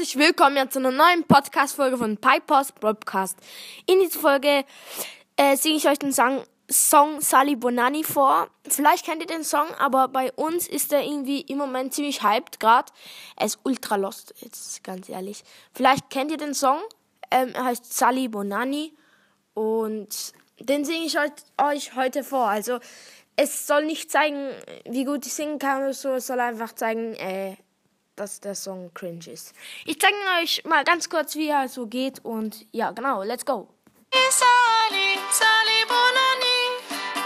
herzlich willkommen ja zu einer neuen Podcast-Folge von Pipers Podcast. In dieser Folge äh, singe ich euch den Song, Song Sally Bonani vor. Vielleicht kennt ihr den Song, aber bei uns ist er irgendwie im Moment ziemlich hyped gerade. Er ist ultra lost, jetzt ganz ehrlich. Vielleicht kennt ihr den Song. Ähm, er heißt Sally Bonani und den singe ich euch heute vor. Also es soll nicht zeigen, wie gut ich singen kann oder so. Es soll einfach zeigen, äh, dass der Song cringe ist. Ich zeige euch mal ganz kurz, wie er so geht und ja, genau, let's go. Sali, Sali Bonani,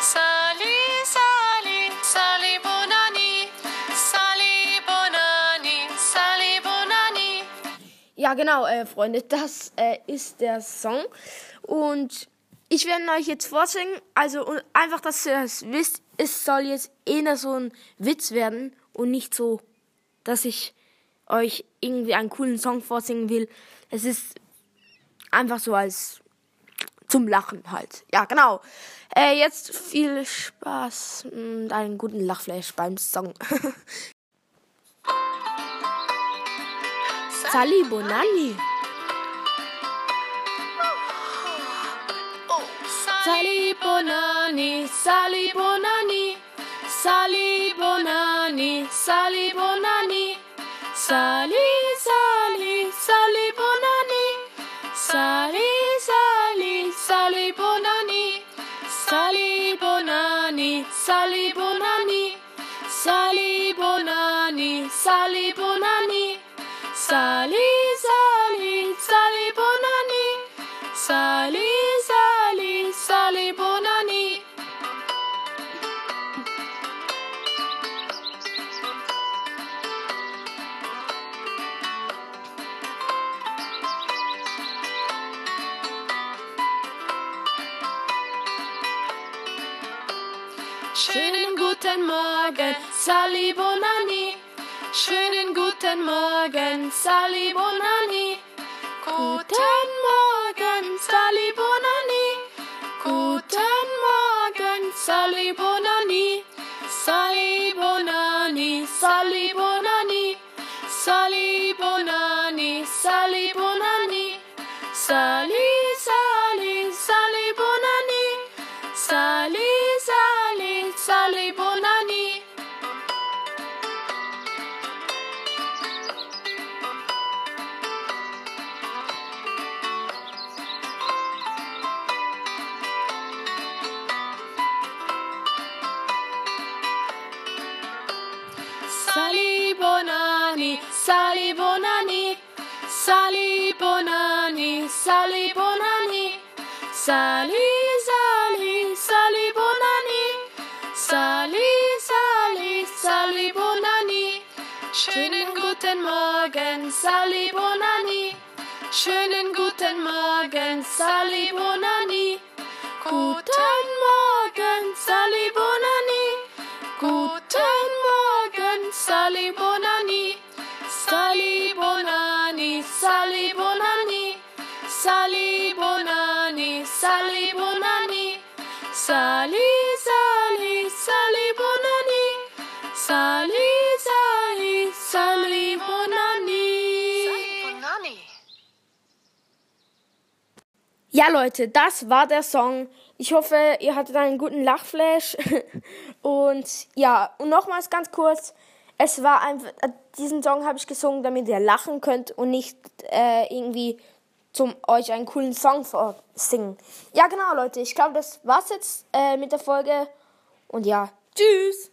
Sali, Sali, Sali Bonani, Sali Bonani, Sali Bonani. Ja, genau, äh, Freunde, das äh, ist der Song und ich werde euch jetzt vorsingen, also einfach, dass ihr es wisst, es soll jetzt eher so ein Witz werden und nicht so, dass ich euch irgendwie einen coolen Song vorsingen will. Es ist einfach so als zum Lachen halt. Ja, genau. Äh, jetzt viel Spaß und einen guten Lachflash beim Song. Sali Bonani. Sali Bonani, Sali Bonani, Sali Bonani, Sali Bonani. Sali, Sali, Sali Bonani. Sali, Sali, Sali Bonani. Sali Bonani, Sali Bonani. Sali Bonani, Sali Bonani. Sali, Schönen guten Morgen, Sali Bonani. Schönen guten Morgen, Sali Bonani. Guten Morgen, Sali Bonani. Guten Morgen, Sali Bonani. Sali Bonani, Sali Bonani. Sali Bonani, Sali Bonani, Sali Bonani, Sali, Sali, Sali Bonani, Sali, Sali, Sali Bonani. Schönen guten Morgen, Sali Bonani. Schönen guten Morgen, Sali Bonani. Guten Morgen, Sali Bonani. Guten Morgen, Sali Bonani. Sali Bonani. Sali, Sali, Sali Bonani. Sali, Sali, Sali Bonani. Ja, Leute, das war der Song. Ich hoffe, ihr hattet einen guten Lachflash. und ja, und nochmals ganz kurz. Es war einfach, diesen Song habe ich gesungen, damit ihr lachen könnt und nicht äh, irgendwie zum euch einen coolen Song vorsingen. Ja, genau, Leute. Ich glaube, das war's jetzt äh, mit der Folge. Und ja, tschüss.